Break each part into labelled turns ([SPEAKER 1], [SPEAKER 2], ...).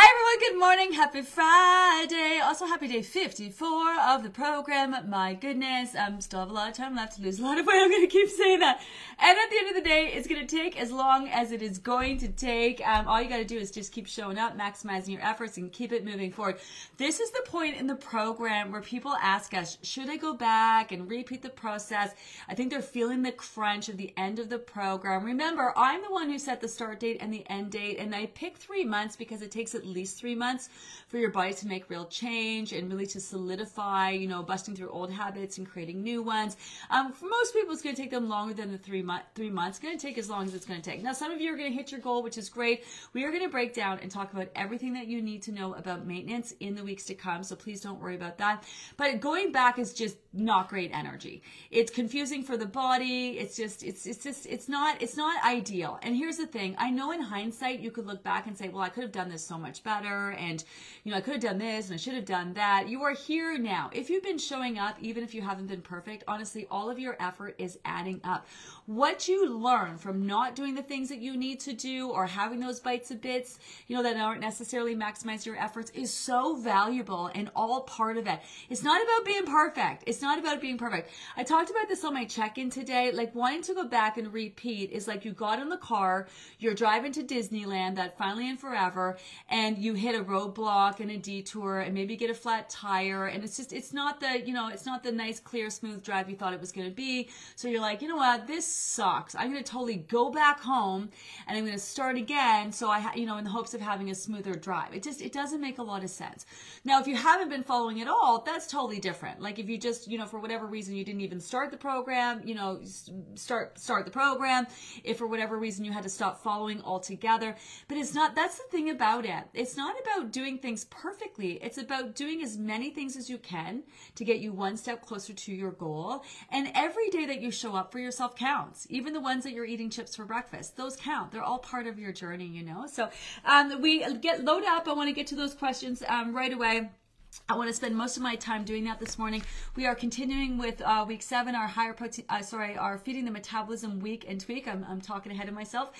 [SPEAKER 1] Hi everyone, good morning, happy Friday. Also happy day 54 of the program. My goodness, I um, still have a lot of time left to lose a lot of weight. I'm going to keep saying that. And at the end of the day, it's going to take as long as it is going to take. Um, all you got to do is just keep showing up, maximizing your efforts, and keep it moving forward. This is the point in the program where people ask us, should I go back and repeat the process? I think they're feeling the crunch of the end of the program. Remember, I'm the one who set the start date and the end date, and I picked three months because it takes at least three months for your body to make real change and really to solidify, you know, busting through old habits and creating new ones. Um, for most people, it's going to take them longer than the three, month, three months. It's going to take as long as it's going to take. Now, some of you are going to hit your goal, which is great. We are going to break down and talk about everything that you need to know about maintenance in the weeks to come. So please don't worry about that. But going back is just not great energy. It's confusing for the body. It's just, it's, it's just, it's not, it's not ideal. And here's the thing. I know in hindsight, you could look back and say, well, I could have done this so much better. And, you know, I could have done this and I should have done that. You are here now. If you've been showing up, even if you haven't been perfect, honestly, all of your effort is adding up. What you learn from not doing the things that you need to do or having those bites of bits, you know, that aren't necessarily maximize your efforts is so valuable and all part of it. It's not about being perfect. It's not about being perfect. I talked about this on my check-in today. Like wanting to go back and repeat is like you got in the car, you're driving to Disneyland, that finally and forever, and you hit a roadblock and a detour and maybe get a flat tire. And it's just it's not the you know it's not the nice clear smooth drive you thought it was going to be. So you're like you know what? This sucks. I'm going to totally go back home and i'm going to start again. So i ha- you know in the hopes of having a smoother drive. It just it doesn't make a lot of sense. Now if you haven't been following at all that's totally different. Like if you just you know for whatever reason you didn't even start the program you know start start the program if for whatever reason you had to stop following altogether but it's not that's the thing about it it's not about doing things perfectly. It's about doing as many things as you can to get you one step closer to your goal. And every day that you show up for yourself counts. Even the ones that you're eating chips for breakfast, those count. They're all part of your journey, you know? So um, we get load up. I want to get to those questions um, right away. I want to spend most of my time doing that this morning. We are continuing with uh, week seven, our higher protein, uh, sorry, our feeding the metabolism week and tweak. I'm, I'm talking ahead of myself.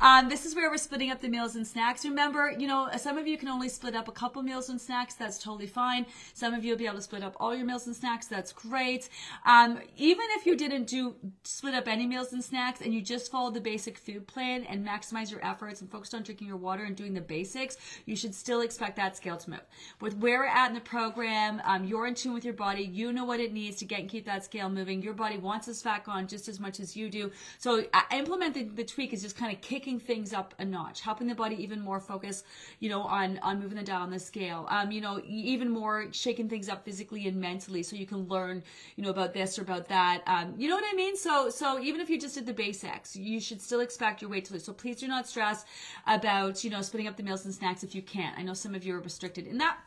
[SPEAKER 1] Um, this is where we're splitting up the meals and snacks. Remember, you know, some of you can only split up a couple meals and snacks. That's totally fine. Some of you will be able to split up all your meals and snacks. That's great. Um, even if you didn't do split up any meals and snacks and you just followed the basic food plan and maximize your efforts and focused on drinking your water and doing the basics, you should still expect that scale to move. With where we're at the program. Um, you're in tune with your body. You know what it needs to get and keep that scale moving. Your body wants this fat gone just as much as you do. So uh, implementing the tweak is just kind of kicking things up a notch, helping the body even more focus, you know, on on moving the dial on the scale. Um, you know, even more shaking things up physically and mentally, so you can learn, you know, about this or about that. Um, you know what I mean? So so even if you just did the basics, you should still expect your weight to lose. So please do not stress about you know splitting up the meals and snacks if you can't. I know some of you are restricted in that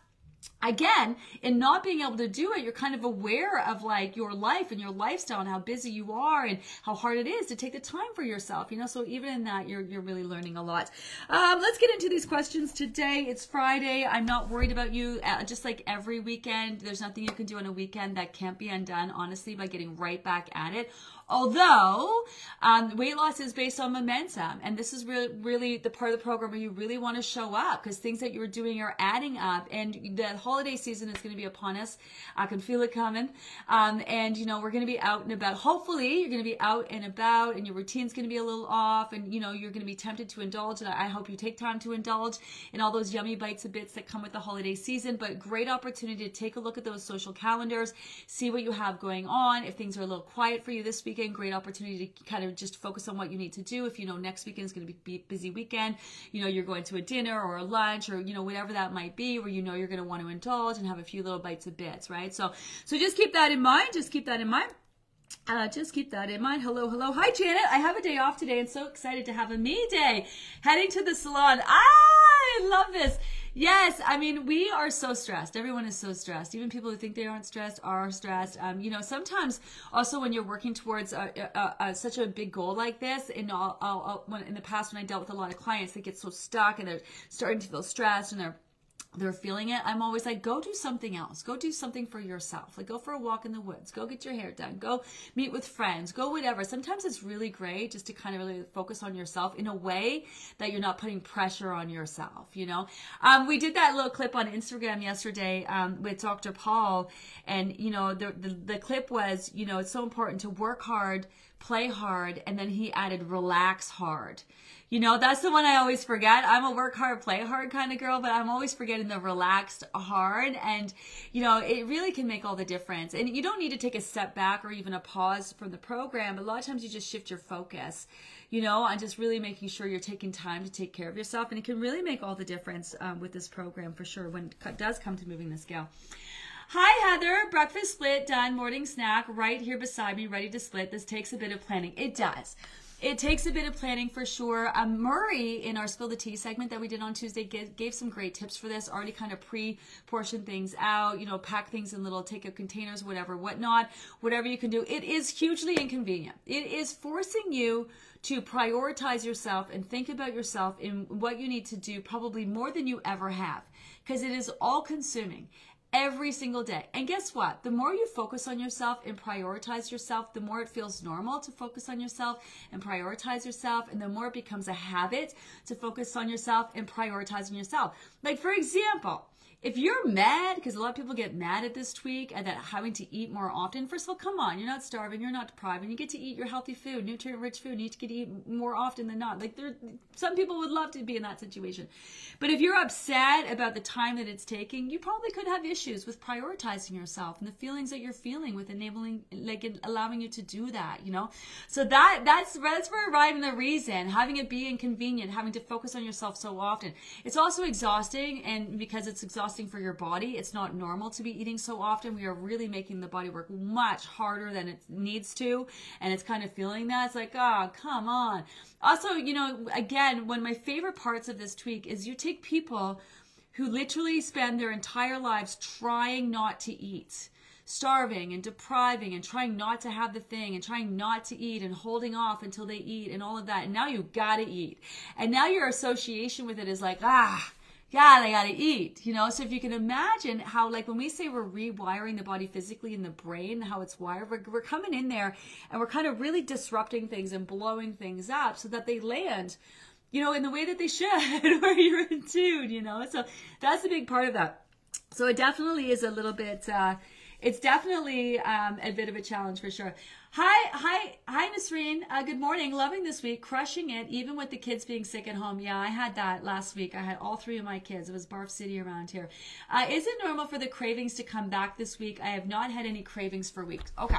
[SPEAKER 1] again in not being able to do it you're kind of aware of like your life and your lifestyle and how busy you are and how hard it is to take the time for yourself you know? So even in that you're you're really learning a lot. Um, let's get into these questions today. It's friday. I'm not worried about you uh, just like every weekend. There's nothing you can do on a weekend that can't be undone honestly by getting right back at it Although um, weight loss is based on momentum, and this is really, really the part of the program where you really want to show up because things that you're doing are adding up. And the holiday season is going to be upon us. I can feel it coming. Um, and you know we're going to be out and about. Hopefully, you're going to be out and about, and your routine's going to be a little off, and you know you're going to be tempted to indulge. And I hope you take time to indulge in all those yummy bites and bits that come with the holiday season. But great opportunity to take a look at those social calendars, see what you have going on. If things are a little quiet for you this week weekend, great opportunity to kind of just focus on what you need to do. If you know next weekend is going to be busy weekend, you know, you're going to a dinner or a lunch or, you know, whatever that might be, where you know you're going to want to indulge and have a few little bites of bits, right? So, so just keep that in mind. Just keep that in mind. Uh, just keep that in mind. Hello, hello. Hi, Janet. I have a day off today and so excited to have a me day. Heading to the salon. I love this. Yes, I mean, we are so stressed. Everyone is so stressed. Even people who think they aren't stressed are stressed. Um, you know, sometimes also when you're working towards a, a, a, such a big goal like this, and when, in the past when I dealt with a lot of clients, they get so stuck and they're starting to feel stressed and they're they're feeling it, I'm always like, go do something else. Go do something for yourself. Like go for a walk in the woods. Go get your hair done. Go meet with friends. Go whatever. Sometimes it's really great just to kind of really focus on yourself in a way that you're not putting pressure on yourself, you know? Um, we did that little clip on Instagram yesterday um, with Dr. Paul. And, you know, the, the, the clip was, you know, it's so important to work hard, play hard, and then he added relax hard. You know, that's the one I always forget. I'm a work hard, play hard kind of girl, but I'm always forgetting the relaxed hard. And, you know, it really can make all the difference. And you don't need to take a step back or even a pause from the program. A lot of times you just shift your focus, you know, on just really making sure you're taking time to take care of yourself. And it can really make all the difference um, with this program for sure when it does come to moving the scale. Hi, Heather. Breakfast split done. Morning snack right here beside me, ready to split. This takes a bit of planning. It does. It takes a bit of planning for sure. Um, Murray, in our Spill the Tea segment that we did on Tuesday, gave, gave some great tips for this. Already kind of pre portion things out, you know, pack things in little take containers, whatever, whatnot, whatever you can do. It is hugely inconvenient. It is forcing you to prioritize yourself and think about yourself in what you need to do, probably more than you ever have, because it is all consuming every single day. And guess what? The more you focus on yourself and prioritize yourself, the more it feels normal to focus on yourself and prioritize yourself, and the more it becomes a habit to focus on yourself and prioritizing yourself. Like, for example, if you're mad, because a lot of people get mad at this tweak and that having to eat more often, first of all, come on, you're not starving, you're not deprived, and you get to eat your healthy food, nutrient rich food, you need to get to eat more often than not. Like there, some people would love to be in that situation. But if you're upset about the time that it's taking, you probably could have issues with prioritizing yourself and the feelings that you're feeling with enabling, like allowing you to do that, you know? So that, that's, that's for arriving the reason, having it be inconvenient, having to focus on yourself so often. It's also exhausting and because it's exhausting exhausting for your body. It's not normal to be eating so often. We are really making the body work much harder than it needs to. And it's kind of feeling that. It's like, oh, come on. Also, you know, again, one of my favorite parts of this tweak is you take people who literally spend their entire lives trying not to eat starving and depriving and trying not to have the thing and trying not to eat and holding off until they eat and all of that. And now you gotta eat. And now your association with it is like, ah, God, I gotta eat, you know? So if you can imagine how, like, when we say we're rewiring the body physically in the brain, how it's wired, we're, we're coming in there and we're kind of really disrupting things and blowing things up so that they land, you know, in the way that they should, where you're in tune, you know? So that's a big part of that. So it definitely is a little bit, uh, it's definitely um, a bit of a challenge for sure. Hi, hi, hi, Nasreen. Uh, good morning. Loving this week, crushing it, even with the kids being sick at home. Yeah, I had that last week. I had all three of my kids. It was Barf City around here. Uh, is it normal for the cravings to come back this week? I have not had any cravings for weeks. Okay.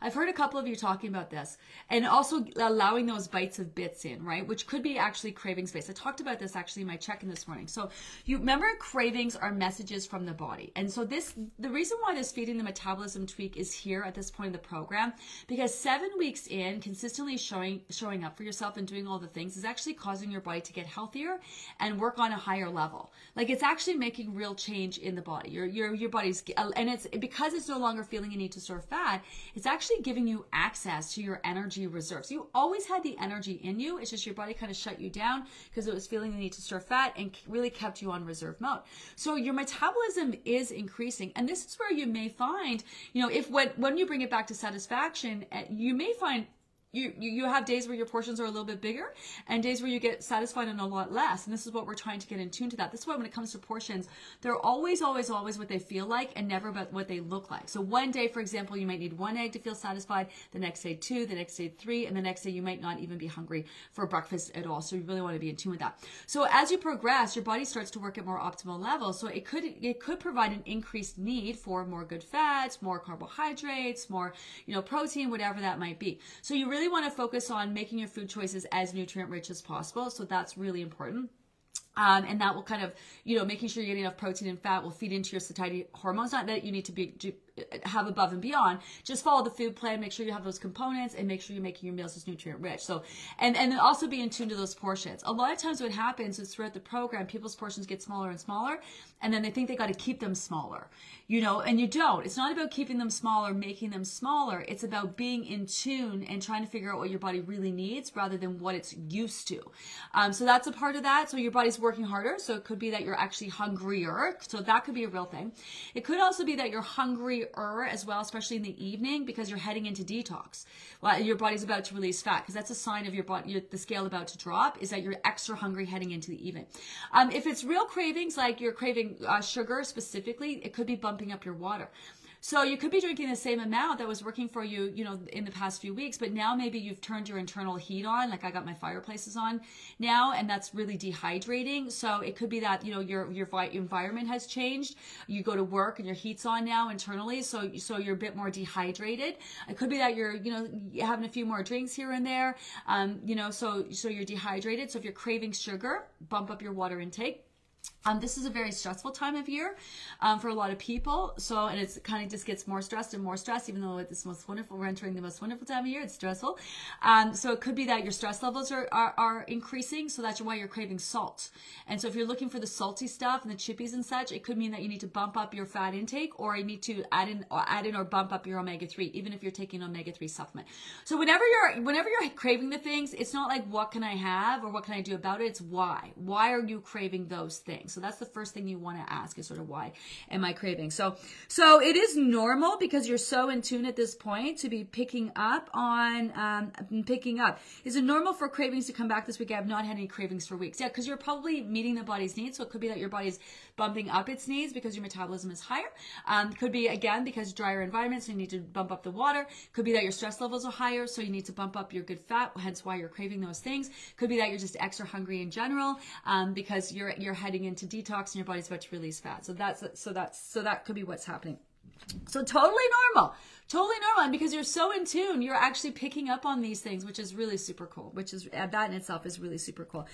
[SPEAKER 1] I've heard a couple of you talking about this and also allowing those bites of bits in, right? Which could be actually craving space. I talked about this actually in my check-in this morning. So you remember cravings are messages from the body. And so this, the reason why this feeding the metabolism tweak is here at this point in the program, because seven weeks in, consistently showing, showing up for yourself and doing all the things is actually causing your body to get healthier and work on a higher level. Like it's actually making real change in the body. Your, your, your body's, and it's because it's no longer feeling a need to store fat, it's actually actually giving you access to your energy reserves. You always had the energy in you. It's just your body kind of shut you down because it was feeling the need to store fat and really kept you on reserve mode. So your metabolism is increasing. And this is where you may find, you know, if when, when you bring it back to satisfaction, eh, you may find you, you have days where your portions are a little bit bigger and days where you get satisfied and a lot less. And this is what we're trying to get in tune to that. This is why when it comes to portions, they're always, always, always what they feel like and never about what they look like. So one day, for example, you might need one egg to feel satisfied. The next day, two. The next day, three. And the next day, you might not even be hungry for breakfast at all. So you really want to be in tune with that. So as you progress, your body starts to work at more optimal levels. So it could, it could provide an increased need for more good fats, more carbohydrates, more, you know, protein, whatever that might be. So you really really want to focus on making your food choices as nutrient rich as possible. So that's really important. Um, and that will kind of, you know, making sure you're getting enough protein and fat will feed into your satiety hormones. Not that you need to be have above and beyond. Just follow the food plan, make sure you have those components, and make sure you're making your meals as nutrient rich. So, and and then also be in tune to those portions. A lot of times, what happens is throughout the program, people's portions get smaller and smaller, and then they think they got to keep them smaller, you know, and you don't. It's not about keeping them smaller, making them smaller. It's about being in tune and trying to figure out what your body really needs rather than what it's used to. Um, so that's a part of that. So your body's working harder. So it could be that you're actually hungrier. So that could be a real thing. It could also be that you're hungrier as well, especially in the evening because you're heading into detox. Well, your body's about to release fat because that's a sign of your body, your, the scale about to drop is that you're extra hungry heading into the evening. Um, if it's real cravings, like you're craving uh, sugar specifically, it could be bumping up your water. So you could be drinking the same amount that was working for you, you know, in the past few weeks, but now maybe you've turned your internal heat on, like I got my fireplaces on now, and that's really dehydrating. So it could be that, you know, your your environment has changed. You go to work and your heat's on now internally, so so you're a bit more dehydrated. It could be that you're, you know, having a few more drinks here and there. Um, you know, so so you're dehydrated. So if you're craving sugar, bump up your water intake um, this is a very stressful time of year um, for a lot of people. So, and it's kind of just gets more stressed and more stressed, even though it's the most wonderful, we're entering the most wonderful time of year, it's stressful. Um, so it could be that your stress levels are, are, are, increasing. So that's why you're craving salt. And so if you're looking for the salty stuff and the chippies and such, it could mean that you need to bump up your fat intake or you need to add in or add in or bump up your omega-3, even if you're taking omega-3 supplement. So whenever you're, whenever you're craving the things, it's not like, what can I have or what can I do about it? It's why. Why are you craving those things? So that's the first thing you want to ask is sort of why am I craving? So, so it is normal because you're so in tune at this point to be picking up on, um, picking up. Is it normal for cravings to come back this week? I have not had any cravings for weeks. Yeah, because you're probably meeting the body's needs. So it could be that your body's bumping up its needs because your metabolism is higher. Um, could be again because drier environments, so you need to bump up the water. Could be that your stress levels are higher, so you need to bump up your good fat, hence why you're craving those things. Could be that you're just extra hungry in general um, because you're you're heading into detox and your body's about to release fat. So that's so that's so that could be what's happening. So totally normal totally normal. And because you're so in tune, you're actually picking up on these things, which is really super cool. Which is uh, that in itself is really super cool.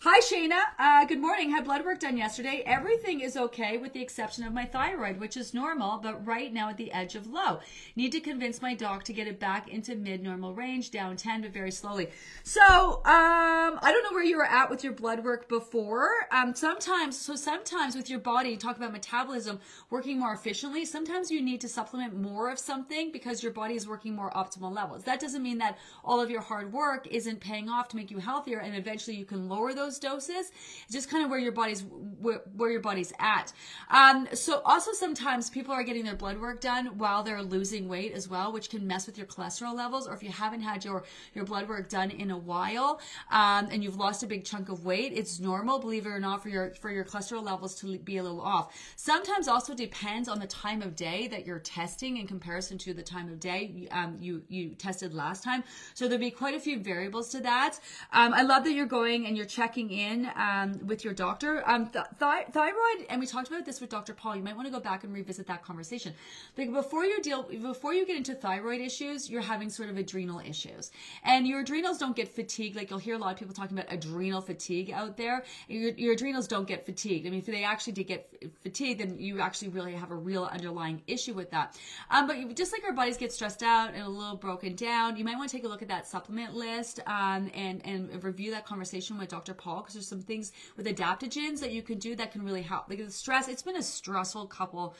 [SPEAKER 1] Hi, Shayna. Uh, good morning. Had blood work done yesterday. Everything is okay with the exception of my thyroid, which is normal, but right now at the edge of low. Need to convince my doc to get it back into mid normal range, down 10, but very slowly. So, um, I don't know where you were at with your blood work before. Um, sometimes, so sometimes with your body, talk about metabolism working more efficiently. Sometimes you need to supplement more of something because your body is working more optimal levels. That doesn't mean that all of your hard work isn't paying off to make you healthier and eventually you can lower those doses. It's just kind of where your body's where, where your body's at. Um, so also sometimes people are getting their blood work done while they're losing weight as well, which can mess with your cholesterol levels. Or if you haven't had your your blood work done in a while um, and you've lost a big chunk of weight, it's normal, believe it or not, for your for your cholesterol levels to be a little off. Sometimes also depends on the time of day that you're testing in comparison to the time of day um, you you tested last time. So there'll be quite a few variables to that. Um, I love that you're going and you're checking in um, with your doctor. Um, th- thyroid, and we talked about this with Dr. Paul. You might want to go back and revisit that conversation. Like before you deal, before you get into thyroid issues, you're having sort of adrenal issues, and your adrenals don't get fatigued. Like you'll hear a lot of people talking about adrenal fatigue out there. Your, your adrenals don't get fatigued. I mean, if they actually did get fatigued, then you actually really have a real underlying issue with that. Um, but just like our bodies get stressed out and a little broken down, you might want to take a look at that supplement list um, and and review that conversation with Dr. Paul because there's some things with adaptogens that you can do that can really help. Like the stress, it's been a stressful couple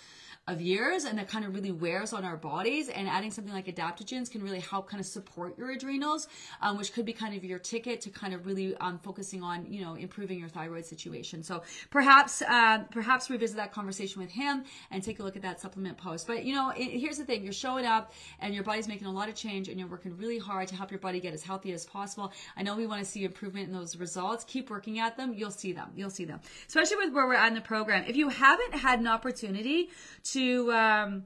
[SPEAKER 1] of years and that kind of really wears on our bodies and adding something like adaptogens can really help kind of support your adrenals um, which could be kind of your ticket to kind of really um, focusing on you know improving your thyroid situation so perhaps uh, perhaps revisit that conversation with him and take a look at that supplement post but you know it, here's the thing you're showing up and your body's making a lot of change and you're working really hard to help your body get as healthy as possible. I know we want to see improvement in those results. Keep working at them. You'll see them. You'll see them. Especially with where we're at in the program. If you haven't had an opportunity to um,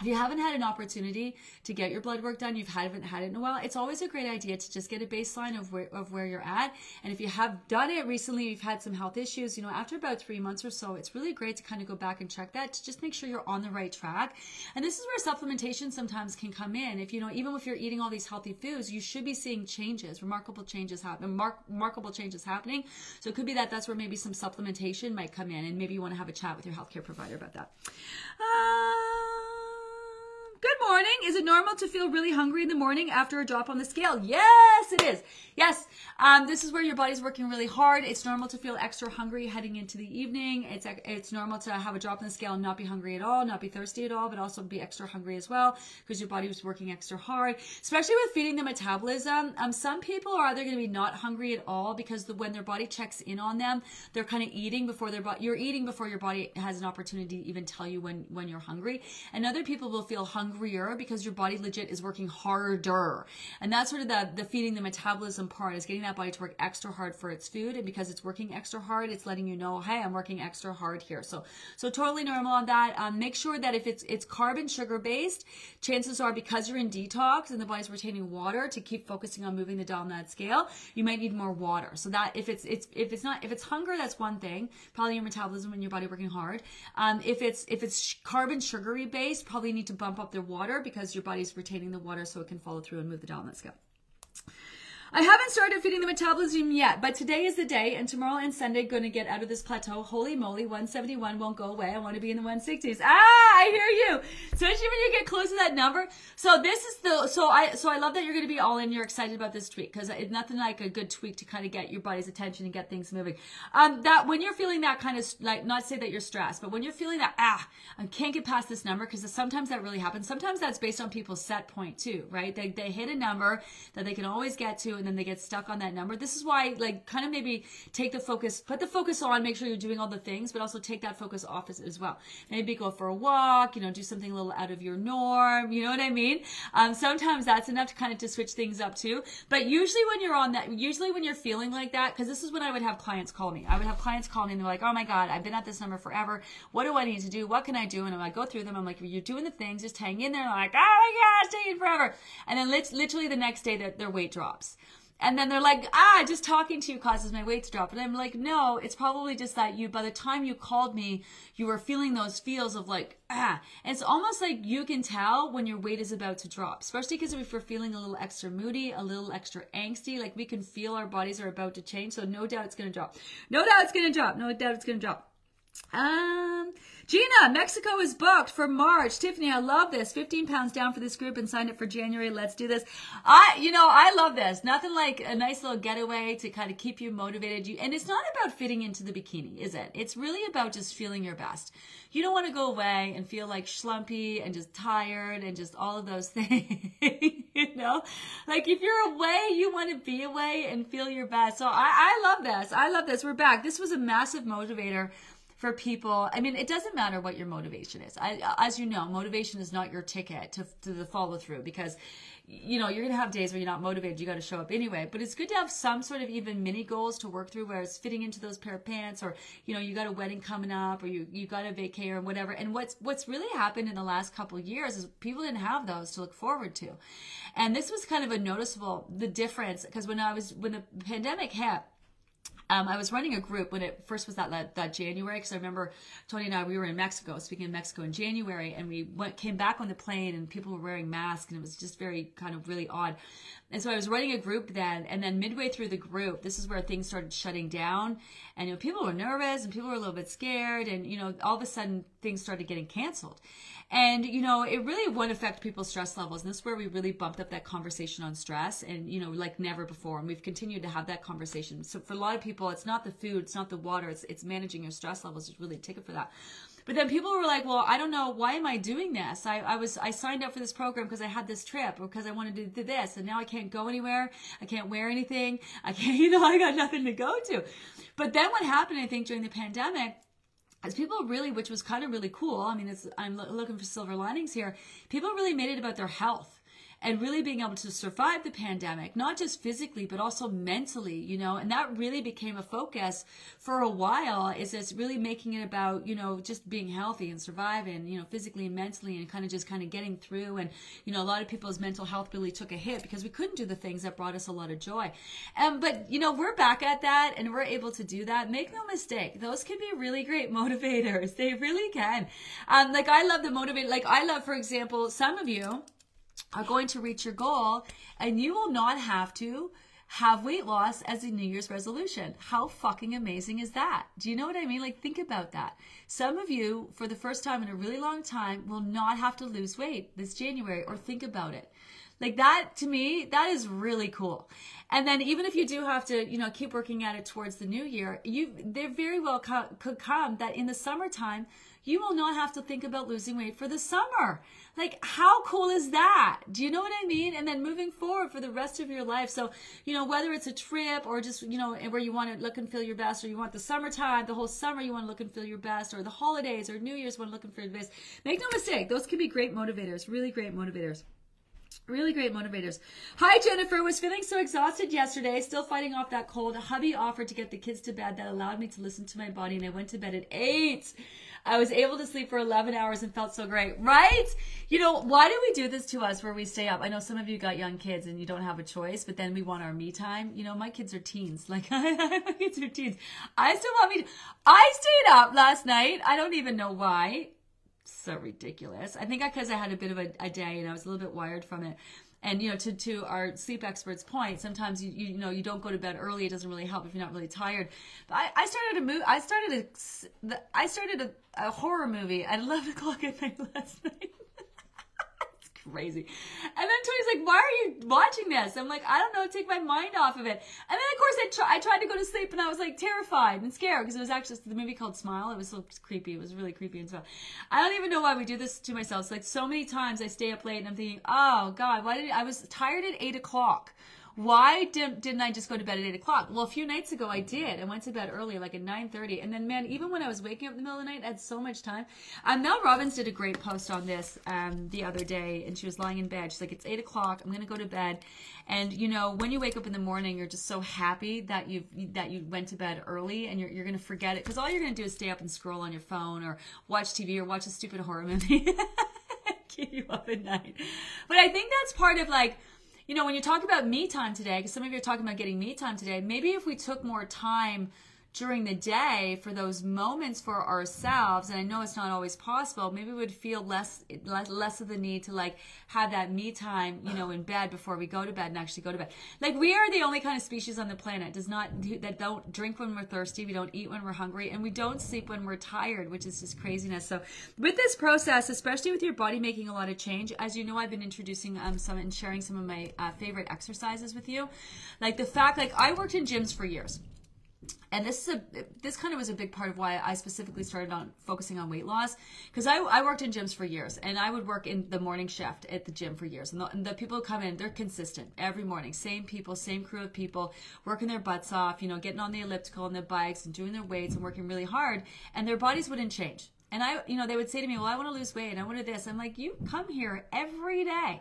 [SPEAKER 1] if you haven't had an opportunity to get your blood work done, you haven't had it in a while, it's always a great idea to just get a baseline of where, of where you're at. And if you have done it recently, you've had some health issues, you know, after about three months or so, it's really great to kind of go back and check that to just make sure you're on the right track. And this is where supplementation sometimes can come in. If, you know, even if you're eating all these healthy foods, you should be seeing changes, remarkable changes happen, remarkable changes happening. So it could be that that's where maybe some supplementation might come in and maybe you want to have a chat with your healthcare provider about that. Uh, Good morning. Is it normal to feel really hungry in the morning after a drop on the scale? Yes, it is. Yes. Um, this is where your body's working really hard. It's normal to feel extra hungry heading into the evening. It's it's normal to have a drop on the scale and not be hungry at all, not be thirsty at all, but also be extra hungry as well because your body was working extra hard. Especially with feeding the metabolism. Um, some people are either going to be not hungry at all because the, when their body checks in on them, they're kind of eating before their body. You're eating before your body has an opportunity to even tell you when when you're hungry. And other people will feel hungrier because your body legit is working harder. And that's sort of the the feeding the metabolism part is getting that body to work extra hard for its food. And because it's working extra hard, it's letting you know, hey, I'm working extra hard here. So so totally normal on that. Um, make sure that if it's it's carb and sugar based, chances are because you're in detox and the body's retaining water to keep focusing on moving the on that scale, you might need more water. So that if it's it's if it's not if it's hunger, that's one thing. Probably your metabolism and your body working hard. Um, if it's if it's carbon sugary based, probably need to bump up the water because your body's retaining the water so it can follow through and move the that scale. I haven't started feeding the metabolism yet, but today is the day, and tomorrow and Sunday going to get out of this plateau. Holy moly, 171 won't go away. I want to be in the 160s. Ah, I hear you. Especially when you get close to that number. So this is the so I so I love that you're going to be all in. You're excited about this tweak because it's nothing like a good tweak to kind of get your body's attention and get things moving. Um, that when you're feeling that kind of like not say that you're stressed, but when you're feeling that ah, I can't get past this number because sometimes that really happens. Sometimes that's based on people's set point too, right? They they hit a number that they can always get to, and then they get stuck on that number. This is why, like, kind of maybe take the focus, put the focus on, make sure you're doing all the things, but also take that focus off as, as well. Maybe go for a walk, you know, do something a little out of your norm. You know what I mean? Um, sometimes that's enough to kind of to switch things up too. But usually when you're on that, usually when you're feeling like that, because this is when I would have clients call me. I would have clients call me and they're like, oh my God, I've been at this number forever. What do I need to do? What can I do? And I go through them. I'm like, you're doing the things, just hang in there. And like, oh my God, it's taking forever. And then literally the next day, their, their weight drops. And then they're like, ah, just talking to you causes my weight to drop. And I'm like, no, it's probably just that you, by the time you called me, you were feeling those feels of like, ah. And it's almost like you can tell when your weight is about to drop, especially because if we're feeling a little extra moody, a little extra angsty, like we can feel our bodies are about to change. So no doubt it's going to drop. No doubt it's going to drop. No doubt it's going to drop. Um, Gina, Mexico is booked for March. Tiffany, I love this. 15 pounds down for this group and signed up for January. Let's do this. I, you know, I love this. Nothing like a nice little getaway to kind of keep you motivated. You, and it's not about fitting into the bikini, is it? It's really about just feeling your best. You don't want to go away and feel like schlumpy and just tired and just all of those things, you know? Like if you're away, you want to be away and feel your best. So I, I love this. I love this. We're back. This was a massive motivator for people. I mean, it doesn't matter what your motivation is. I, as you know, motivation is not your ticket to, to the follow through because, you know, you're going to have days where you're not motivated. You got to show up anyway. But it's good to have some sort of even mini goals to work through where it's fitting into those pair of pants or, you know, you got a wedding coming up or you, you got a vacay or whatever. And what's, what's really happened in the last couple years is people didn't have those to look forward to. And this was kind of a noticeable, the difference because when I was, when the pandemic hit, um, I was running a group when it first was that that, that January because I remember Tony and I we were in Mexico, speaking in Mexico in January, and we went came back on the plane and people were wearing masks and it was just very kind of really odd. And so I was running a group then, and then midway through the group, this is where things started shutting down, and you know people were nervous and people were a little bit scared, and you know all of a sudden things started getting canceled. And, you know, it really would affect people's stress levels. And this is where we really bumped up that conversation on stress and, you know, like never before. And we've continued to have that conversation. So for a lot of people, it's not the food, it's not the water, it's, it's managing your stress levels is really a ticket for that. But then people were like, well, I don't know. Why am I doing this? I, I was, I signed up for this program because I had this trip or because I wanted to do this. And now I can't go anywhere. I can't wear anything. I can't, you know, I got nothing to go to. But then what happened, I think, during the pandemic as people really, which was kind of really cool. I mean, it's, I'm looking for silver linings here. People really made it about their health and really being able to survive the pandemic, not just physically, but also mentally, you know, and that really became a focus for a while is it's really making it about, you know, just being healthy and surviving, you know, physically and mentally and kind of just kind of getting through. And, you know, a lot of people's mental health really took a hit because we couldn't do the things that brought us a lot of joy. Um, but, you know, we're back at that and we're able to do that. Make no mistake. Those can be really great motivators. They really can. Um, like I love the motivate, like I love, for example, some of you, are going to reach your goal and you will not have to have weight loss as a New Year's resolution. How fucking amazing is that? Do you know what I mean? Like, think about that. Some of you, for the first time in a really long time, will not have to lose weight this January or think about it. Like that to me, that is really cool. And then even if you do have to, you know, keep working at it towards the new year, you there very well co- could come that in the summertime you will not have to think about losing weight for the summer. Like, how cool is that? Do you know what I mean? And then moving forward for the rest of your life. So, you know, whether it's a trip or just, you know, where you want to look and feel your best, or you want the summertime, the whole summer you want to look and feel your best, or the holidays or New Year's want to look and feel your best. Make no mistake, those can be great motivators, really great motivators. Really great motivators. Hi, Jennifer. Was feeling so exhausted yesterday, still fighting off that cold. Hubby offered to get the kids to bed. That allowed me to listen to my body, and I went to bed at 8. I was able to sleep for 11 hours and felt so great, right? You know, why do we do this to us where we stay up? I know some of you got young kids and you don't have a choice, but then we want our me time. You know, my kids are teens. Like, my kids are teens. I still want me. To, I stayed up last night. I don't even know why so ridiculous. I think because I, had a bit of a, a, day and I was a little bit wired from it. And you know, to to our sleep experts' point, sometimes you you know you don't go to bed early. It doesn't really help if you're not really tired. But I, I started a move. I started a I started a, a horror movie at 11 o'clock at night last night crazy. And then Tony's like, why are you watching this? I'm like, I don't know, take my mind off of it. And then of course I, try, I tried to go to sleep and I was like terrified and scared because it was actually the movie called Smile. It was so creepy. It was really creepy and stuff. I don't even know why we do this to myself. It's like so many times I stay up late and I'm thinking, oh God, why did I, I was tired at eight o'clock why did, didn't I just go to bed at eight o'clock? Well, a few nights ago I did. I went to bed early, like at nine thirty, and then man, even when I was waking up in the middle of the night, I had so much time. Um, Mel Robbins did a great post on this um, the other day, and she was lying in bed. She's like, "It's eight o'clock. I'm gonna go to bed." And you know, when you wake up in the morning, you're just so happy that you that you went to bed early, and you're you're gonna forget it because all you're gonna do is stay up and scroll on your phone or watch TV or watch a stupid horror movie. Keep you up at night. But I think that's part of like you know, when you talk about me time today, because some of you are talking about getting me time today, maybe if we took more time during the day for those moments for ourselves and i know it's not always possible maybe we would feel less less of the need to like have that me time you know in bed before we go to bed and actually go to bed. Like we are the only kind of species on the planet does not that don't drink when we're thirsty we don't eat when we're hungry and we don't sleep when we're tired which is just craziness. So with this process especially with your body making a lot of change as you know i've been introducing um, some and sharing some of my uh, favorite exercises with you. Like the fact like i worked in gyms for years and this is a this kind of was a big part of why I specifically started on focusing on weight loss because I, I worked in gyms for years and I would work in the morning shift at the gym for years and the, and the people come in they're consistent every morning same people same crew of people working their butts off you know getting on the elliptical and the bikes and doing their weights and working really hard and their bodies wouldn't change. And I you know they would say to me well I want to lose weight I want to this I'm like you come here every day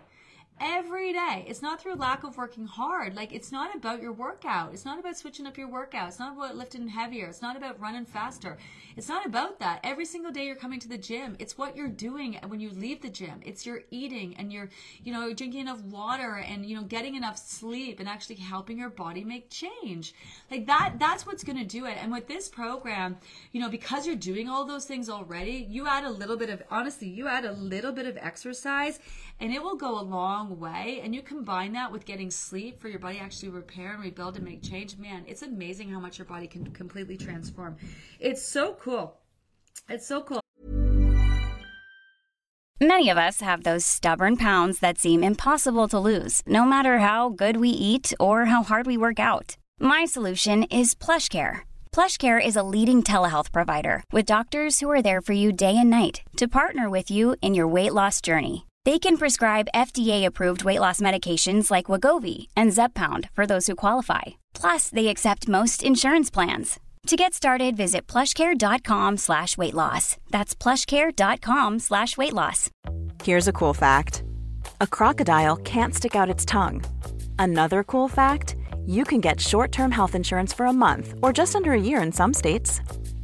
[SPEAKER 1] every day. It's not through lack of working hard. Like it's not about your workout. It's not about switching up your workout. It's not about lifting heavier. It's not about running faster. It's not about that. Every single day you're coming to the gym. It's what you're doing when you leave the gym. It's your eating and you're, you know, drinking enough water and you know getting enough sleep and actually helping your body make change. Like that that's what's going to do it. And with this program, you know, because you're doing all those things already, you add a little bit of honestly, you add a little bit of exercise and it will go a long way. And you combine that with getting sleep for your body actually repair and rebuild and make change. Man, it's amazing how much your body can completely transform. It's so cool. It's so cool.
[SPEAKER 2] Many of us have those stubborn pounds that seem impossible to lose, no matter how good we eat or how hard we work out. My solution is plush PlushCare. PlushCare is a leading telehealth provider with doctors who are there for you day and night to partner with you in your weight loss journey. They can prescribe FDA-approved weight loss medications like Wegovy and Zepbound for those who qualify. Plus, they accept most insurance plans. To get started, visit plushcare.com slash weight loss. That's plushcare.com slash weight loss.
[SPEAKER 3] Here's a cool fact. A crocodile can't stick out its tongue. Another cool fact, you can get short-term health insurance for a month or just under a year in some states.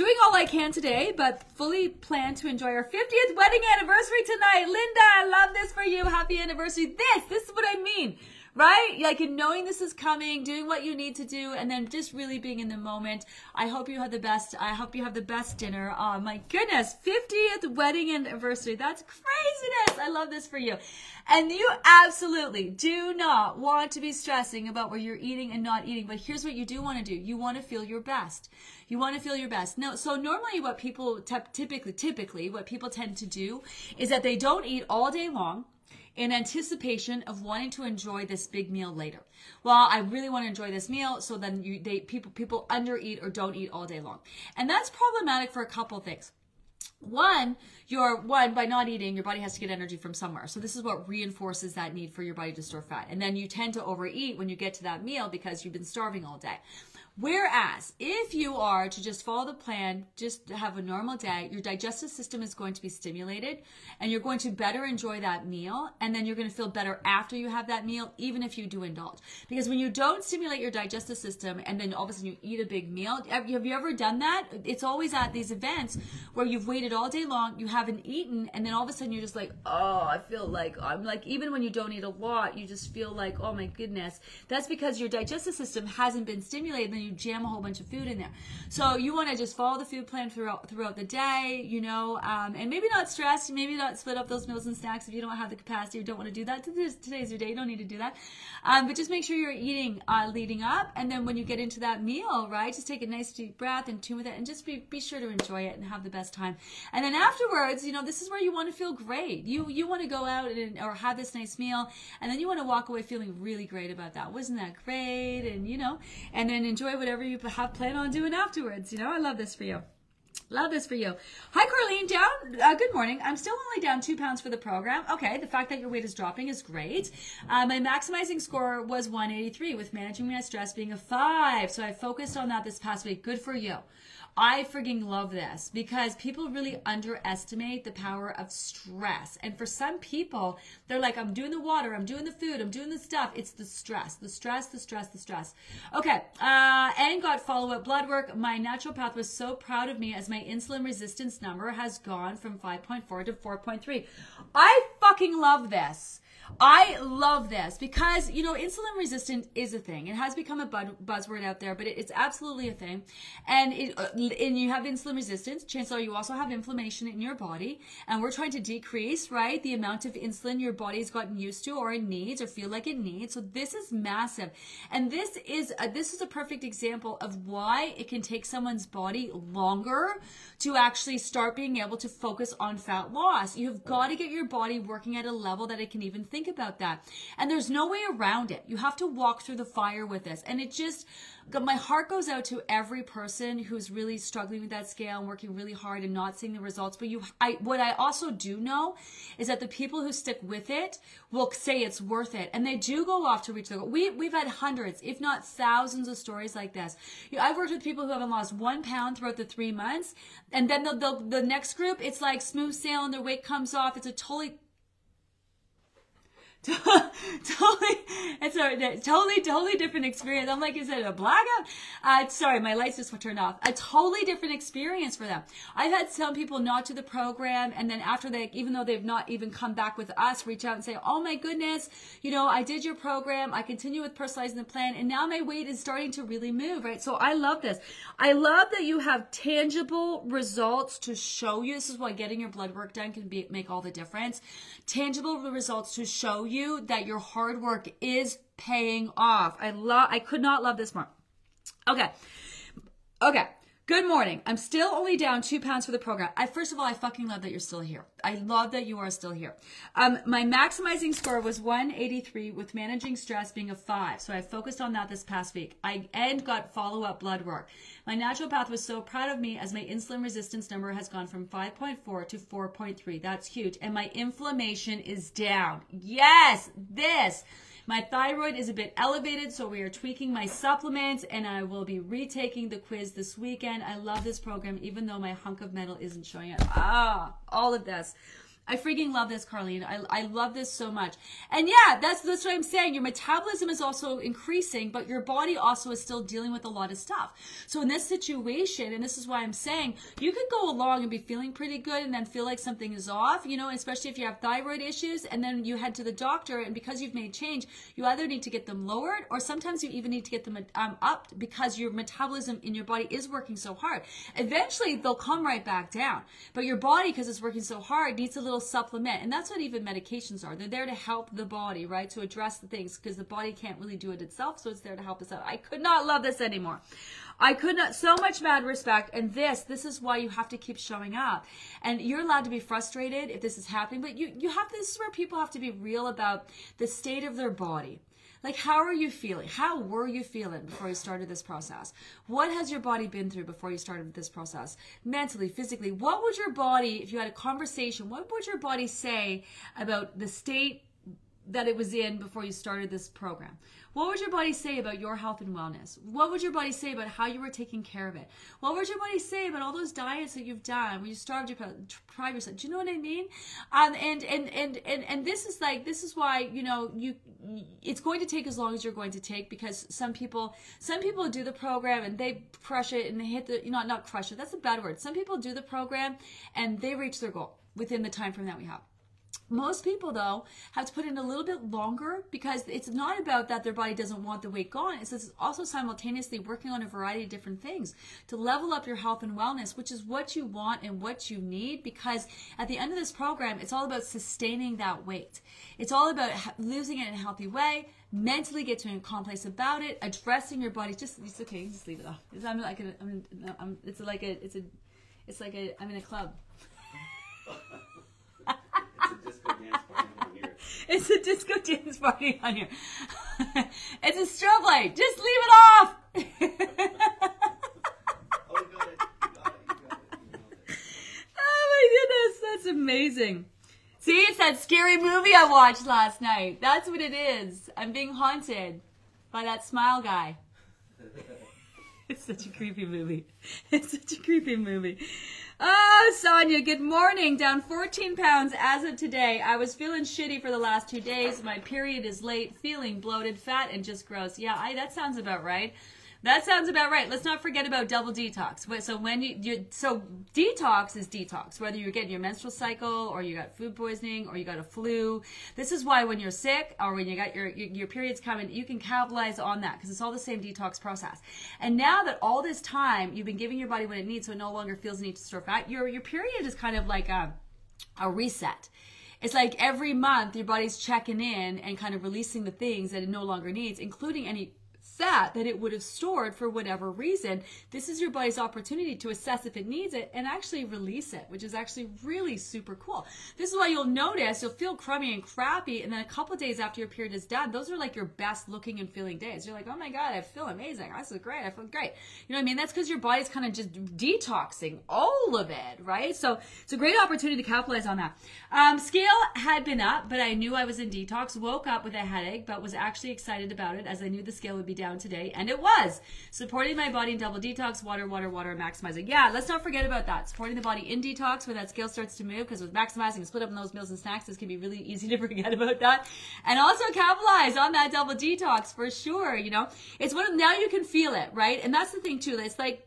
[SPEAKER 1] doing all I can today, but fully plan to enjoy our 50th wedding anniversary tonight. Linda, I love this for you. Happy anniversary. This, this is what I mean right? Like in knowing this is coming, doing what you need to do, and then just really being in the moment. I hope you have the best. I hope you have the best dinner. Oh my goodness, 50th wedding anniversary. That's craziness. I love this for you. And you absolutely do not want to be stressing about where you're eating and not eating. But here's what you do want to do. You want to feel your best. You want to feel your best. No, so normally what people typically, typically what people tend to do is that they don't eat all day long in anticipation of wanting to enjoy this big meal later. Well, I really want to enjoy this meal, so then you they people people undereat or don't eat all day long. And that's problematic for a couple things. One, your one by not eating, your body has to get energy from somewhere. So this is what reinforces that need for your body to store fat. And then you tend to overeat when you get to that meal because you've been starving all day. Whereas, if you are to just follow the plan, just have a normal day, your digestive system is going to be stimulated and you're going to better enjoy that meal. And then you're going to feel better after you have that meal, even if you do indulge. Because when you don't stimulate your digestive system and then all of a sudden you eat a big meal, have you ever done that? It's always at these events where you've waited all day long, you haven't eaten, and then all of a sudden you're just like, oh, I feel like I'm like, even when you don't eat a lot, you just feel like, oh my goodness. That's because your digestive system hasn't been stimulated. Then you jam a whole bunch of food in there. So you want to just follow the food plan throughout throughout the day, you know, um, and maybe not stress, maybe not split up those meals and snacks if you don't have the capacity or don't want to do that. Today's your day, you don't need to do that. Um, but just make sure you're eating uh, leading up, and then when you get into that meal, right, just take a nice deep breath and tune with it, and just be be sure to enjoy it and have the best time. And then afterwards, you know, this is where you want to feel great. You you want to go out and or have this nice meal, and then you want to walk away feeling really great about that. Wasn't that great? And you know, and then enjoy whatever you have planned on doing afterwards. You know, I love this for you. Love this for you. Hi, Carlene. Down. Uh, good morning. I'm still only down two pounds for the program. Okay, the fact that your weight is dropping is great. Uh, my maximizing score was 183, with managing my stress being a five. So I focused on that this past week. Good for you. I freaking love this because people really underestimate the power of stress. And for some people, they're like, I'm doing the water, I'm doing the food, I'm doing the stuff. It's the stress, the stress, the stress, the stress. Okay. Uh, and got follow up blood work. My naturopath was so proud of me as my insulin resistance number has gone from 5.4 to 4.3. I fucking love this. I love this because, you know, insulin resistant is a thing. It has become a buzzword out there, but it, it's absolutely a thing. And, it, uh, and you have insulin resistance, chances are you also have inflammation in your body. And we're trying to decrease, right, the amount of insulin your body's gotten used to or needs or feel like it needs. So this is massive. And this is, a, this is a perfect example of why it can take someone's body longer to actually start being able to focus on fat loss. You've got to get your body working at a level that it can even think about that. And there's no way around it. You have to walk through the fire with this. And it just, my heart goes out to every person who's really struggling with that scale and working really hard and not seeing the results. But you, I, what I also do know is that the people who stick with it will say it's worth it, and they do go off to reach their goal. We, we've had hundreds, if not thousands, of stories like this. I've worked with people who haven't lost one pound throughout the three months, and then the, the, the next group, it's like smooth sailing, their weight comes off. It's a totally totally, it's a totally, totally different experience. I'm like, is it a blackout? Uh, sorry, my lights just turned off. A totally different experience for them. I've had some people not to the program, and then after they, even though they've not even come back with us, reach out and say, "Oh my goodness, you know, I did your program. I continue with personalizing the plan, and now my weight is starting to really move." Right. So I love this. I love that you have tangible results to show you. This is why getting your blood work done can be make all the difference. Tangible results to show you that your hard work is paying off. I love I could not love this more. Okay. Okay. Good morning. I'm still only down two pounds for the program. I first of all, I fucking love that you're still here. I love that you are still here. Um, my maximizing score was 183 with managing stress being a five. So I focused on that this past week. I and got follow up blood work. My naturopath was so proud of me as my insulin resistance number has gone from 5.4 to 4.3. That's huge. And my inflammation is down. Yes, this. My thyroid is a bit elevated, so we are tweaking my supplements and I will be retaking the quiz this weekend. I love this program, even though my hunk of metal isn't showing up. Ah, all of this. I freaking love this, Carlene. I, I love this so much. And yeah, that's that's what I'm saying. Your metabolism is also increasing, but your body also is still dealing with a lot of stuff. So in this situation, and this is why I'm saying you could go along and be feeling pretty good and then feel like something is off, you know, especially if you have thyroid issues, and then you head to the doctor, and because you've made change, you either need to get them lowered or sometimes you even need to get them um, up because your metabolism in your body is working so hard. Eventually, they'll come right back down, but your body, because it's working so hard, needs a little supplement. And that's what even medications are. They're there to help the body, right? To address the things because the body can't really do it itself. So it's there to help us out. I could not love this anymore. I could not, so much mad respect. And this, this is why you have to keep showing up. And you're allowed to be frustrated if this is happening, but you, you have, this is where people have to be real about the state of their body like, how are you feeling? How were you feeling before you started this process? What has your body been through before you started this process? Mentally, physically, what would your body, if you had a conversation, what would your body say about the state that it was in before you started this program? What would your body say about your health and wellness? What would your body say about how you were taking care of it? What would your body say about all those diets that you've done where you starved yourself, deprived yourself? Do you know what I mean? Um, and, and, and, and, and this is like, this is why, you know, you, it's going to take as long as you're going to take because some people, some people do the program and they crush it and they hit the, you know, not crush it. That's a bad word. Some people do the program and they reach their goal within the time frame that we have. Most people, though, have to put in a little bit longer because it's not about that their body doesn't want the weight gone. It's also simultaneously working on a variety of different things to level up your health and wellness, which is what you want and what you need. Because at the end of this program, it's all about sustaining that weight. It's all about losing it in a healthy way, mentally get to a calm place about it, addressing your body. Just it's okay, just leave it off. It's, I'm like a, I'm, I'm, it's like a, it's a, it's like a, I'm in a club. It's a disco dance party on here. it's a strobe light. Just leave it off. oh my goodness, that's amazing. See, it's that scary movie I watched last night. That's what it is. I'm being haunted by that smile guy. It's such a creepy movie. It's such a creepy movie. Oh, Sonia, good morning. Down 14 pounds as of today. I was feeling shitty for the last two days. My period is late, feeling bloated, fat, and just gross. Yeah, I, that sounds about right. That sounds about right. Let's not forget about double detox. So when you, you so detox is detox. Whether you're getting your menstrual cycle or you got food poisoning or you got a flu. This is why when you're sick or when you got your your, your periods coming, you can capitalize on that because it's all the same detox process. And now that all this time you've been giving your body what it needs, so it no longer feels the need to store fat, your your period is kind of like a a reset it's like every month your body's checking in and kind of releasing the things that it no longer needs, including any fat that it would have stored for whatever reason. This is your body's opportunity to assess if it needs it and actually release it, which is actually really super cool. This is why you'll notice you'll feel crummy and crappy, and then a couple days after your period is done, those are like your best looking and feeling days. You're like, oh my god, I feel amazing. This is great. I feel great. You know what I mean? That's because your body's kind of just detoxing all of it, right? So it's a great opportunity to capitalize on that. Um, scale had been up, but I knew I was in detox. Woke up with a headache, but was actually excited about it as I knew the scale would be down down today, and it was supporting my body in double detox, water, water, water, maximizing. Yeah, let's not forget about that. Supporting the body in detox when that scale starts to move, because with maximizing, split up in those meals and snacks, this can be really easy to forget about that. And also capitalize on that double detox for sure. You know, it's one of, now you can feel it, right? And that's the thing too. It's like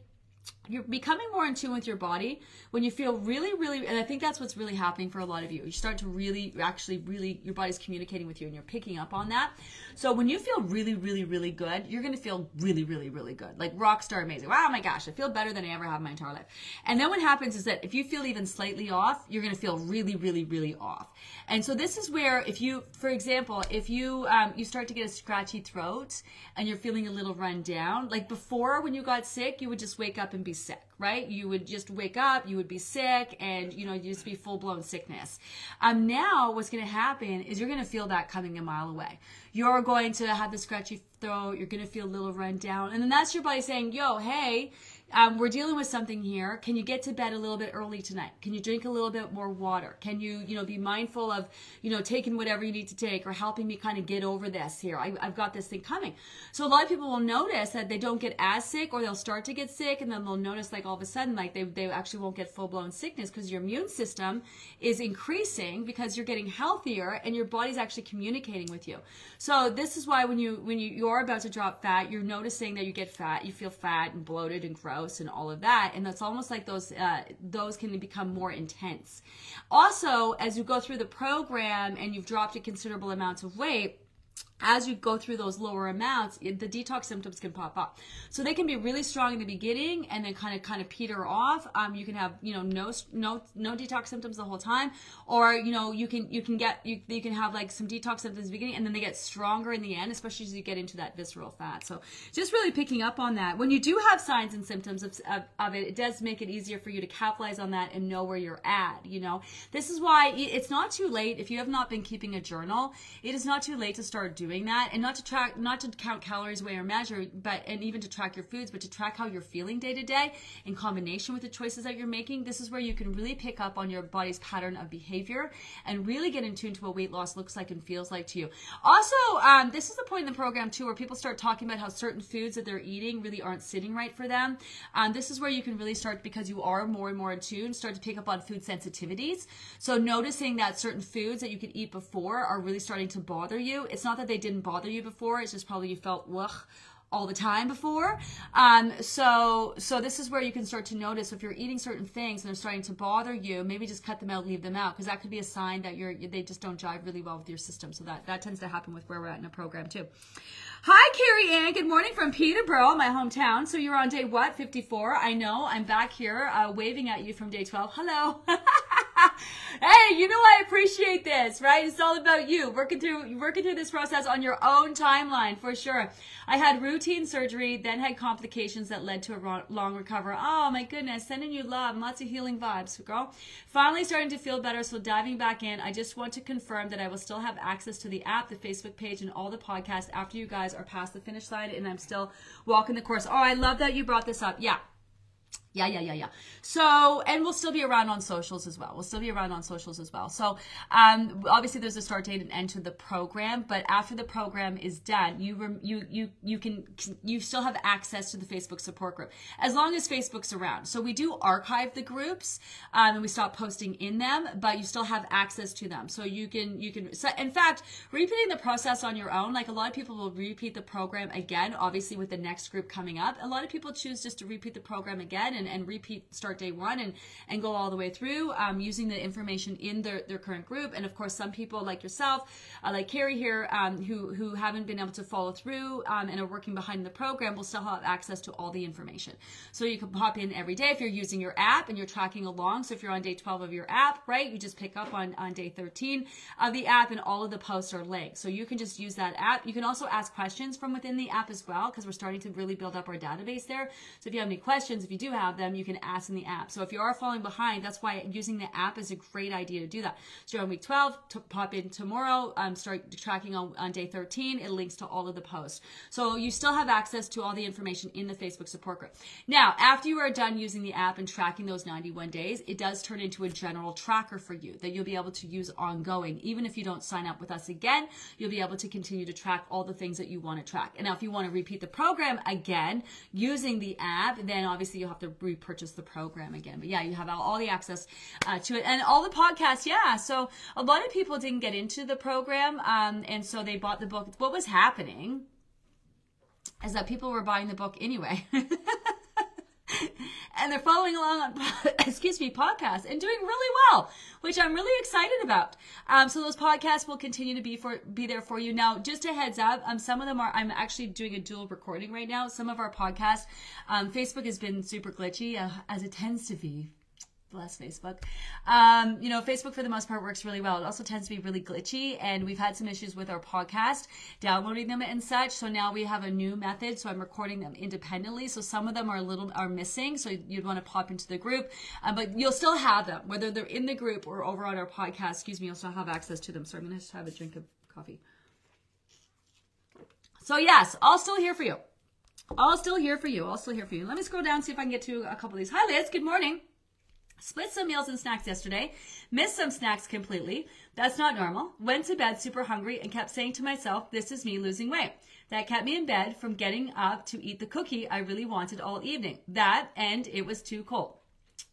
[SPEAKER 1] you're becoming more in tune with your body when you feel really really and i think that's what's really happening for a lot of you. You start to really actually really your body's communicating with you and you're picking up on that. So when you feel really really really good you're going to feel really really really good. Like rock star amazing. Wow my gosh i feel better than i ever have in my entire life. And then what happens is that if you feel even slightly off you're going to feel really really really off. And so this is where if you for example if you um, you start to get a scratchy throat and you're feeling a little run down like before when you got sick you would just wake up and be sick, right? You would just wake up, you would be sick, and you know, you'd just be full blown sickness. Um, now what's going to happen is you're going to feel that coming a mile away. You're going to have the scratchy throat. You're going to feel a little run down, and then that's your body saying, "Yo, hey." Um, we're dealing with something here. Can you get to bed a little bit early tonight? Can you drink a little bit more water? Can you, you know, be mindful of, you know, taking whatever you need to take or helping me kind of get over this here? I, I've got this thing coming. So a lot of people will notice that they don't get as sick or they'll start to get sick and then they'll notice like all of a sudden like they, they actually won't get full blown sickness because your immune system is increasing because you're getting healthier and your body's actually communicating with you. So this is why when you when you you're about to drop fat, you're noticing that you get fat, you feel fat and bloated and gross and all of that, and that's almost like those uh, those can become more intense. Also, as you go through the program and you've dropped a considerable amount of weight as you go through those lower amounts, the detox symptoms can pop up. So they can be really strong in the beginning and then kind of kind of peter off. Um, you can have you know no no no detox symptoms the whole time, or you know you can you can get you, you can have like some detox symptoms beginning and then they get stronger in the end, especially as you get into that visceral fat. So just really picking up on that. When you do have signs and symptoms of, of, of it, it does make it easier for you to capitalize on that and know where you're at. You know, this is why it's not too late if you have not been keeping a journal. It is not too late to start doing that and not to track not to count calories weigh or measure but and even to track your foods but to track how you're feeling day to day in combination with the choices that you're making. This is where you can really pick up on your body's pattern of behavior and really get in tune to what weight loss looks like and feels like to you. Also um, this is the point in the program too where people start talking about how certain foods that they're eating really aren't sitting right for them. Um, this is where you can really start because you are more and more in tune start to pick up on food sensitivities. So noticing that certain foods that you could eat before are really starting to bother you. It's not that they didn't bother you before. It's just probably you felt ugh all the time before. Um, so so this is where you can start to notice if you're eating certain things and they're starting to bother you, maybe just cut them out, leave them out, because that could be a sign that you're they just don't jive really well with your system. So that that tends to happen with where we're at in a program too. Hi, Carrie Ann. Good morning from Peterborough, my hometown. So you're on day what? 54. I know. I'm back here uh, waving at you from day 12. Hello. hey, you know I appreciate this, right? It's all about you working through working through this process on your own timeline for sure. I had routine surgery, then had complications that led to a long recovery. Oh my goodness, sending you love, and lots of healing vibes, girl. Finally starting to feel better, so diving back in, I just want to confirm that I will still have access to the app, the Facebook page, and all the podcasts after you guys are past the finish line, and I'm still walking the course. Oh, I love that you brought this up. Yeah. Yeah, yeah, yeah, yeah. So, and we'll still be around on socials as well. We'll still be around on socials as well. So, um, obviously, there's a start date and end to the program, but after the program is done, you rem- you you you can you still have access to the Facebook support group as long as Facebook's around. So we do archive the groups, um, and we stop posting in them, but you still have access to them. So you can you can. So in fact, repeating the process on your own, like a lot of people will repeat the program again. Obviously, with the next group coming up, a lot of people choose just to repeat the program again. And and, and repeat start day one and, and go all the way through um, using the information in their, their current group. And of course, some people like yourself, uh, like Carrie here, um, who, who haven't been able to follow through um, and are working behind the program will still have access to all the information. So you can pop in every day if you're using your app and you're tracking along. So if you're on day 12 of your app, right, you just pick up on, on day 13 of the app and all of the posts are linked. So you can just use that app. You can also ask questions from within the app as well because we're starting to really build up our database there. So if you have any questions, if you do have have them, you can ask in the app. So if you are falling behind, that's why using the app is a great idea to do that. So on week 12, to pop in tomorrow, um, start tracking on, on day 13. It links to all of the posts. So you still have access to all the information in the Facebook support group. Now, after you are done using the app and tracking those 91 days, it does turn into a general tracker for you that you'll be able to use ongoing. Even if you don't sign up with us again, you'll be able to continue to track all the things that you want to track. And now if you want to repeat the program again using the app, then obviously you'll have to repurchase the program again. But yeah, you have all, the access uh, to it and all the podcasts. Yeah. So a lot of people didn't get into the program. Um, and so they bought the book. What was happening is that people were buying the book anyway. and they're following along on excuse me podcasts and doing really well which i'm really excited about. Um, so those podcasts will continue to be for be there for you. Now just a heads up um, some of them are i'm actually doing a dual recording right now. Some of our podcasts um, facebook has been super glitchy uh, as it tends to be bless Facebook. Um, you know, Facebook for the most part works really well. It also tends to be really glitchy, and we've had some issues with our podcast downloading them and such. So now we have a new method. So I'm recording them independently. So some of them are a little are missing. So you'd want to pop into the group, uh, but you'll still have them whether they're in the group or over on our podcast. Excuse me, you'll still have access to them. So I'm gonna just have a drink of coffee. So yes, all still here for you. I'll still here for you. I'll still here for you. Let me scroll down see if I can get to a couple of these. Hi, Liz. Good morning. Split some meals and snacks yesterday. Missed some snacks completely. That's not normal. Went to bed super hungry and kept saying to myself, this is me losing weight. That kept me in bed from getting up to eat the cookie I really wanted all evening. That and it was too cold.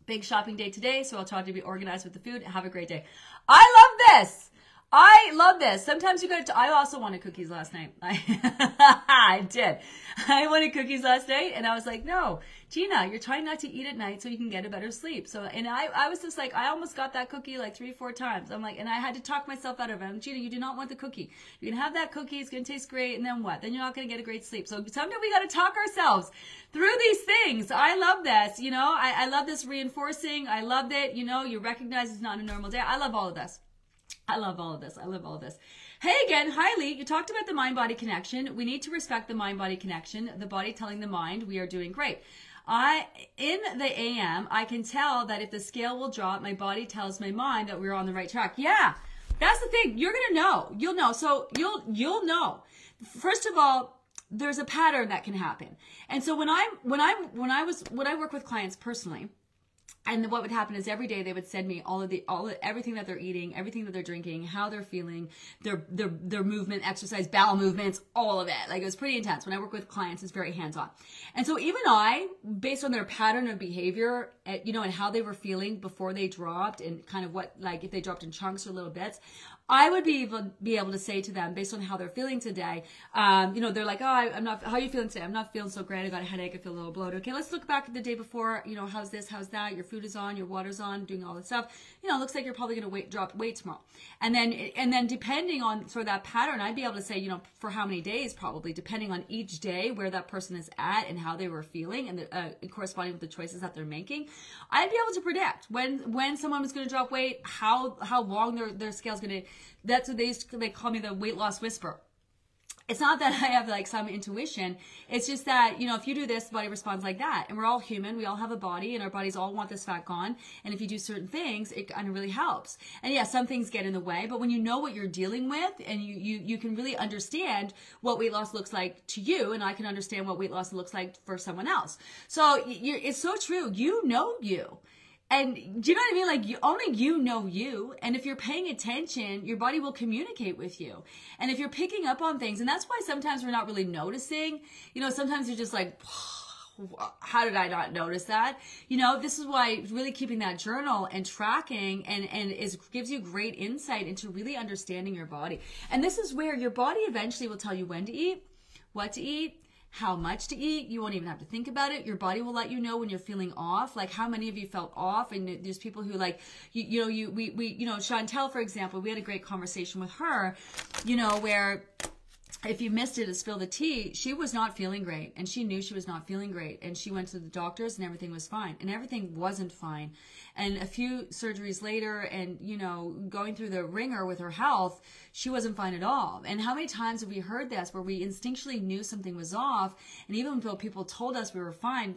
[SPEAKER 1] Big shopping day today, so I'll try to be organized with the food. Have a great day. I love this. I love this. Sometimes you got to, I also wanted cookies last night. I, I did. I wanted cookies last night and I was like, no, Gina, you're trying not to eat at night so you can get a better sleep. So, and I, I was just like, I almost got that cookie like three, four times. I'm like, and I had to talk myself out of it. I'm, Gina, you do not want the cookie. You can have that cookie. It's going to taste great. And then what? Then you're not going to get a great sleep. So sometimes we got to talk ourselves through these things. I love this. You know, I, I love this reinforcing. I love that, you know, you recognize it's not a normal day. I love all of this. I love all of this. I love all of this. Hey again, hi Lee. You talked about the mind body connection. We need to respect the mind body connection, the body telling the mind we are doing great. I in the AM, I can tell that if the scale will drop, my body tells my mind that we're on the right track. Yeah. That's the thing. You're going to know. You'll know. So you'll you'll know. First of all, there's a pattern that can happen. And so when I when I when I was when I work with clients personally, and what would happen is every day they would send me all of the all of, everything that they're eating everything that they're drinking how they're feeling their their their movement exercise bowel movements all of it. Like it was pretty intense. When i work with clients it's very hands on and so even i based on their pattern of behavior eh, you know and how they were feeling before they dropped and kind of what like if they dropped in chunks or little bits I would be able be able to say to them based on how they're feeling today. Um, you know, they're like, oh, I, am not. How are you feeling today? I'm not feeling so great. I got a headache. I feel a little bloated. Okay, let's look back at the day before. You know, how's this? How's that? Your food is on. Your water's on. Doing all this stuff. You know, it looks like you're probably going to drop weight tomorrow. And then and then depending on sort of that pattern, I'd be able to say, you know, for how many days probably depending on each day where that person is at and how they were feeling and the, uh, corresponding with the choices that they're making. I'd be able to predict when when someone was going to drop weight, how how long their their scale's going to that's what they used to, they call me the weight loss whisperer it's not that I have like some intuition. It's just that, you know, if you do this, the body responds like that. And we're all human. We all have a body and our bodies all want this fat gone. And if you do certain things, it kind of really helps. And yeah, some things get in the way, but when you know what you're dealing with and you, you, you can really understand what weight loss looks like to you, and I can understand what weight loss looks like for someone else. So it's so true. You know you. And do you know what I mean? Like you, only you know you. And if you're paying attention, your body will communicate with you. And if you're picking up on things, and that's why sometimes we're not really noticing, you know, sometimes you're just like, how did I not notice that? You know, this is why really keeping that journal and tracking and, and is gives you great insight into really understanding your body. And this is where your body eventually will tell you when to eat, what to eat, how much to eat. You won't even have to think about it. Your body will let you know when you're feeling off. Like how many of you felt off? And there's people who like, you, you know, you, we, we, you know, Chantel, for example, we had a great conversation with her, you know, where if you missed it spill the tea, she was not feeling great and she knew she was not feeling great. And she went to the doctors and everything was fine. And everything wasn't fine. And a few surgeries later and, you know, going through the ringer with her health, she wasn't fine at all. And how many times have we heard this where we instinctually knew something was off? And even though people told us we were fine,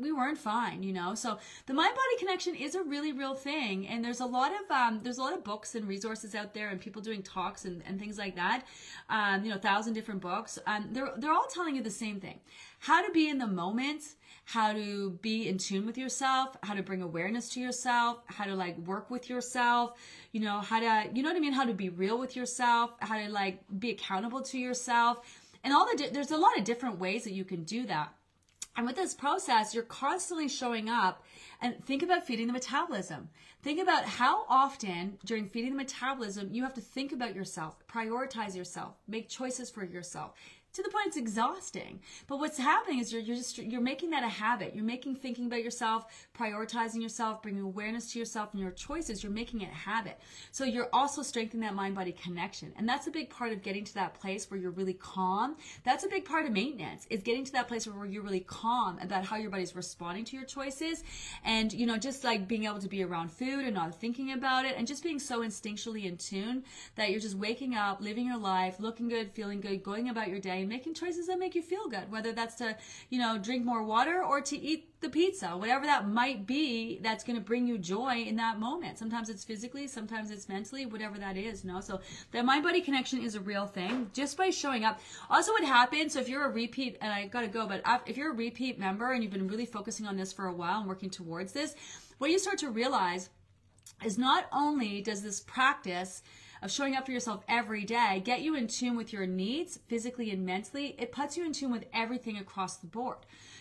[SPEAKER 1] we weren't fine, you know? So the mind body connection is a really real thing. And there's a lot of, um, there's a lot of books and resources out there and people doing talks and, and things like that. Um, you know, thousand different books. Um, they're, they're all telling you the same thing. How to be in the moment how to be in tune with yourself, how to bring awareness to yourself, how to like work with yourself, you know, how to, you know what I mean? How to be real with yourself, how to like be accountable to yourself. And all the, di- there's a lot of different ways that you can do that. And with this process, you're constantly showing up and think about feeding the metabolism. Think about how often during feeding the metabolism you have to think about yourself, prioritize yourself, make choices for yourself to the point it's exhausting. But what's happening is you're, you're just you're making that a habit. You're making thinking about yourself, prioritizing yourself, bringing awareness to yourself and your choices. You're making it a habit. So you're also strengthening that mind body connection, and that's a big part of getting to that place where you're really calm. That's a big part of maintenance is getting to that place where you're really calm about how your body's responding to your choices, and you know just like being able to be around food and not thinking about it, and just being so instinctually in tune that you're just waking up, living your life, looking good, feeling good, going about your day making choices that make you feel good, whether that's to, you know, drink more water or to eat the pizza, whatever that might be, that's going to bring you joy in that moment. Sometimes it's physically, sometimes it's mentally, whatever that is, you know. So the mind body connection is a real thing just by showing up. Also, what happens, so if you're a repeat, and I got to go, but if you're a repeat member and you've been really focusing on this for a while and working towards this, what you start to realize is not only does this practice of showing up for yourself every day get you in tune with your needs physically and mentally it puts you in tune with everything across the board.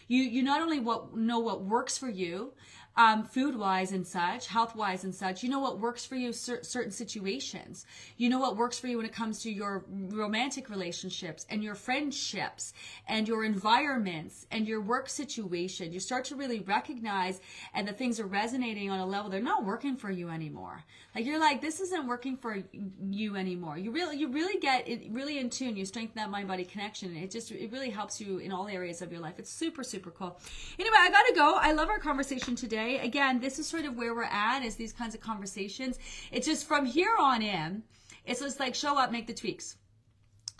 [SPEAKER 1] You you not only what know what works for you um, food wise and such, health wise and such. You know what works for you cer- certain situations. You know what works for you when it comes to your romantic relationships and your friendships and your environments and your work situation. You start to really recognize and the things are resonating on a level they're not working for you anymore. Like you're like this isn't working for you anymore. You really you really get it really in tune. You strengthen that mind body connection. It just it really helps you in all areas of your life. It's super super cool. Anyway, I got to go. I love our conversation today Again, this is sort of where we're at is these kinds of conversations. It's just from here on in, it's just like show up, make the tweaks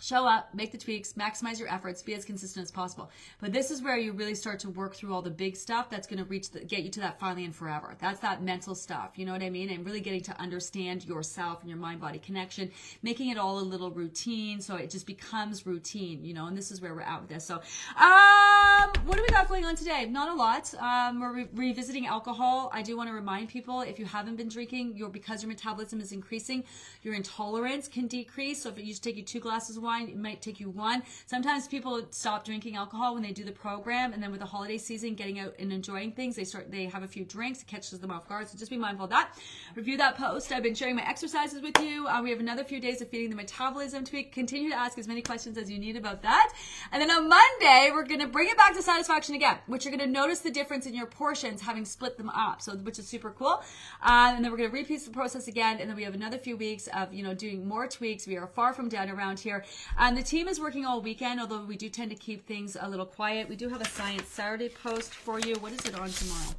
[SPEAKER 1] show up, make the tweaks, maximize your efforts, be as consistent as possible. But this is where you really start to work through all the big stuff that's going to reach the, get you to that finally and forever. That's that mental stuff. You know what I mean? And really getting to understand yourself and your mind body connection, making it all a little routine so it just becomes routine, you know, and this is where we're at with this. So, um, what do we got going on today? Not a lot. Um, we're re- revisiting alcohol. I do want to remind people if you haven't been drinking, your because your metabolism is increasing, your intolerance can decrease. So if it used to take you two glasses of wine, it might take you one. Sometimes people stop drinking alcohol when they do the program, and then with the holiday season, getting out and enjoying things, they start they have a few drinks, it catches them off guard. So just be mindful of that. Review that post. I've been sharing my exercises with you. Uh, we have another few days of feeding the metabolism tweak. Continue to ask as many questions as you need about that. And then on Monday, we're going to bring it back to satisfaction again, which you're going to notice the difference in your portions having split them up. So which is super cool. Uh, and then we're going to repeat the process again, and then we have another few weeks of you know doing more tweaks. We are far from done around here. And the team is working all weekend, although we do tend to keep things a little quiet. We do have a Science Saturday post for you. What is it on tomorrow?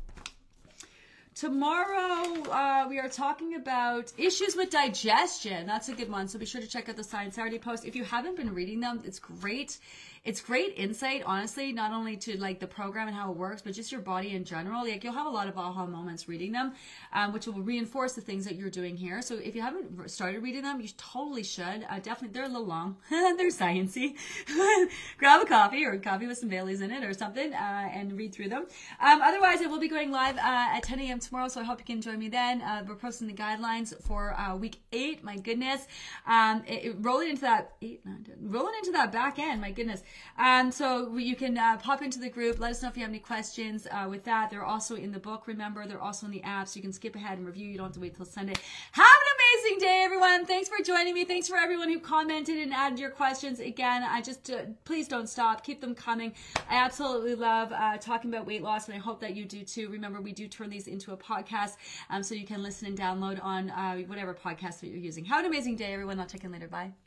[SPEAKER 1] Tomorrow, uh, we are talking about issues with digestion. That's a good one. So be sure to check out the Science Saturday post. If you haven't been reading them, it's great it's great insight, honestly, not only to like the program and how it works, but just your body in general. Like you'll have a lot of aha moments reading them, um, which will reinforce the things that you're doing here. So if you haven't started reading them, you totally should. Uh, definitely, they're a little long. they're sciency. Grab a coffee or a coffee with some Baileys in it or something, uh, and read through them. Um, otherwise, I will be going live uh, at 10 a.m. tomorrow, so I hope you can join me then. Uh, we're posting the guidelines for uh, week eight. My goodness, um, it, it, rolling into that eight, rolling into that back end. My goodness. Um, so you can uh, pop into the group. Let us know if you have any questions uh, with that. They're also in the book. Remember, they're also in the app, so you can skip ahead and review. You don't have to wait till Sunday. Have an amazing day, everyone. Thanks for joining me. Thanks for everyone who commented and added your questions. Again, I just uh, please don't stop. Keep them coming. I absolutely love uh, talking about weight loss, and I hope that you do too. Remember, we do turn these into a podcast, um, so you can listen and download on uh, whatever podcast that you're using. Have an amazing day, everyone. I'll check in later. Bye.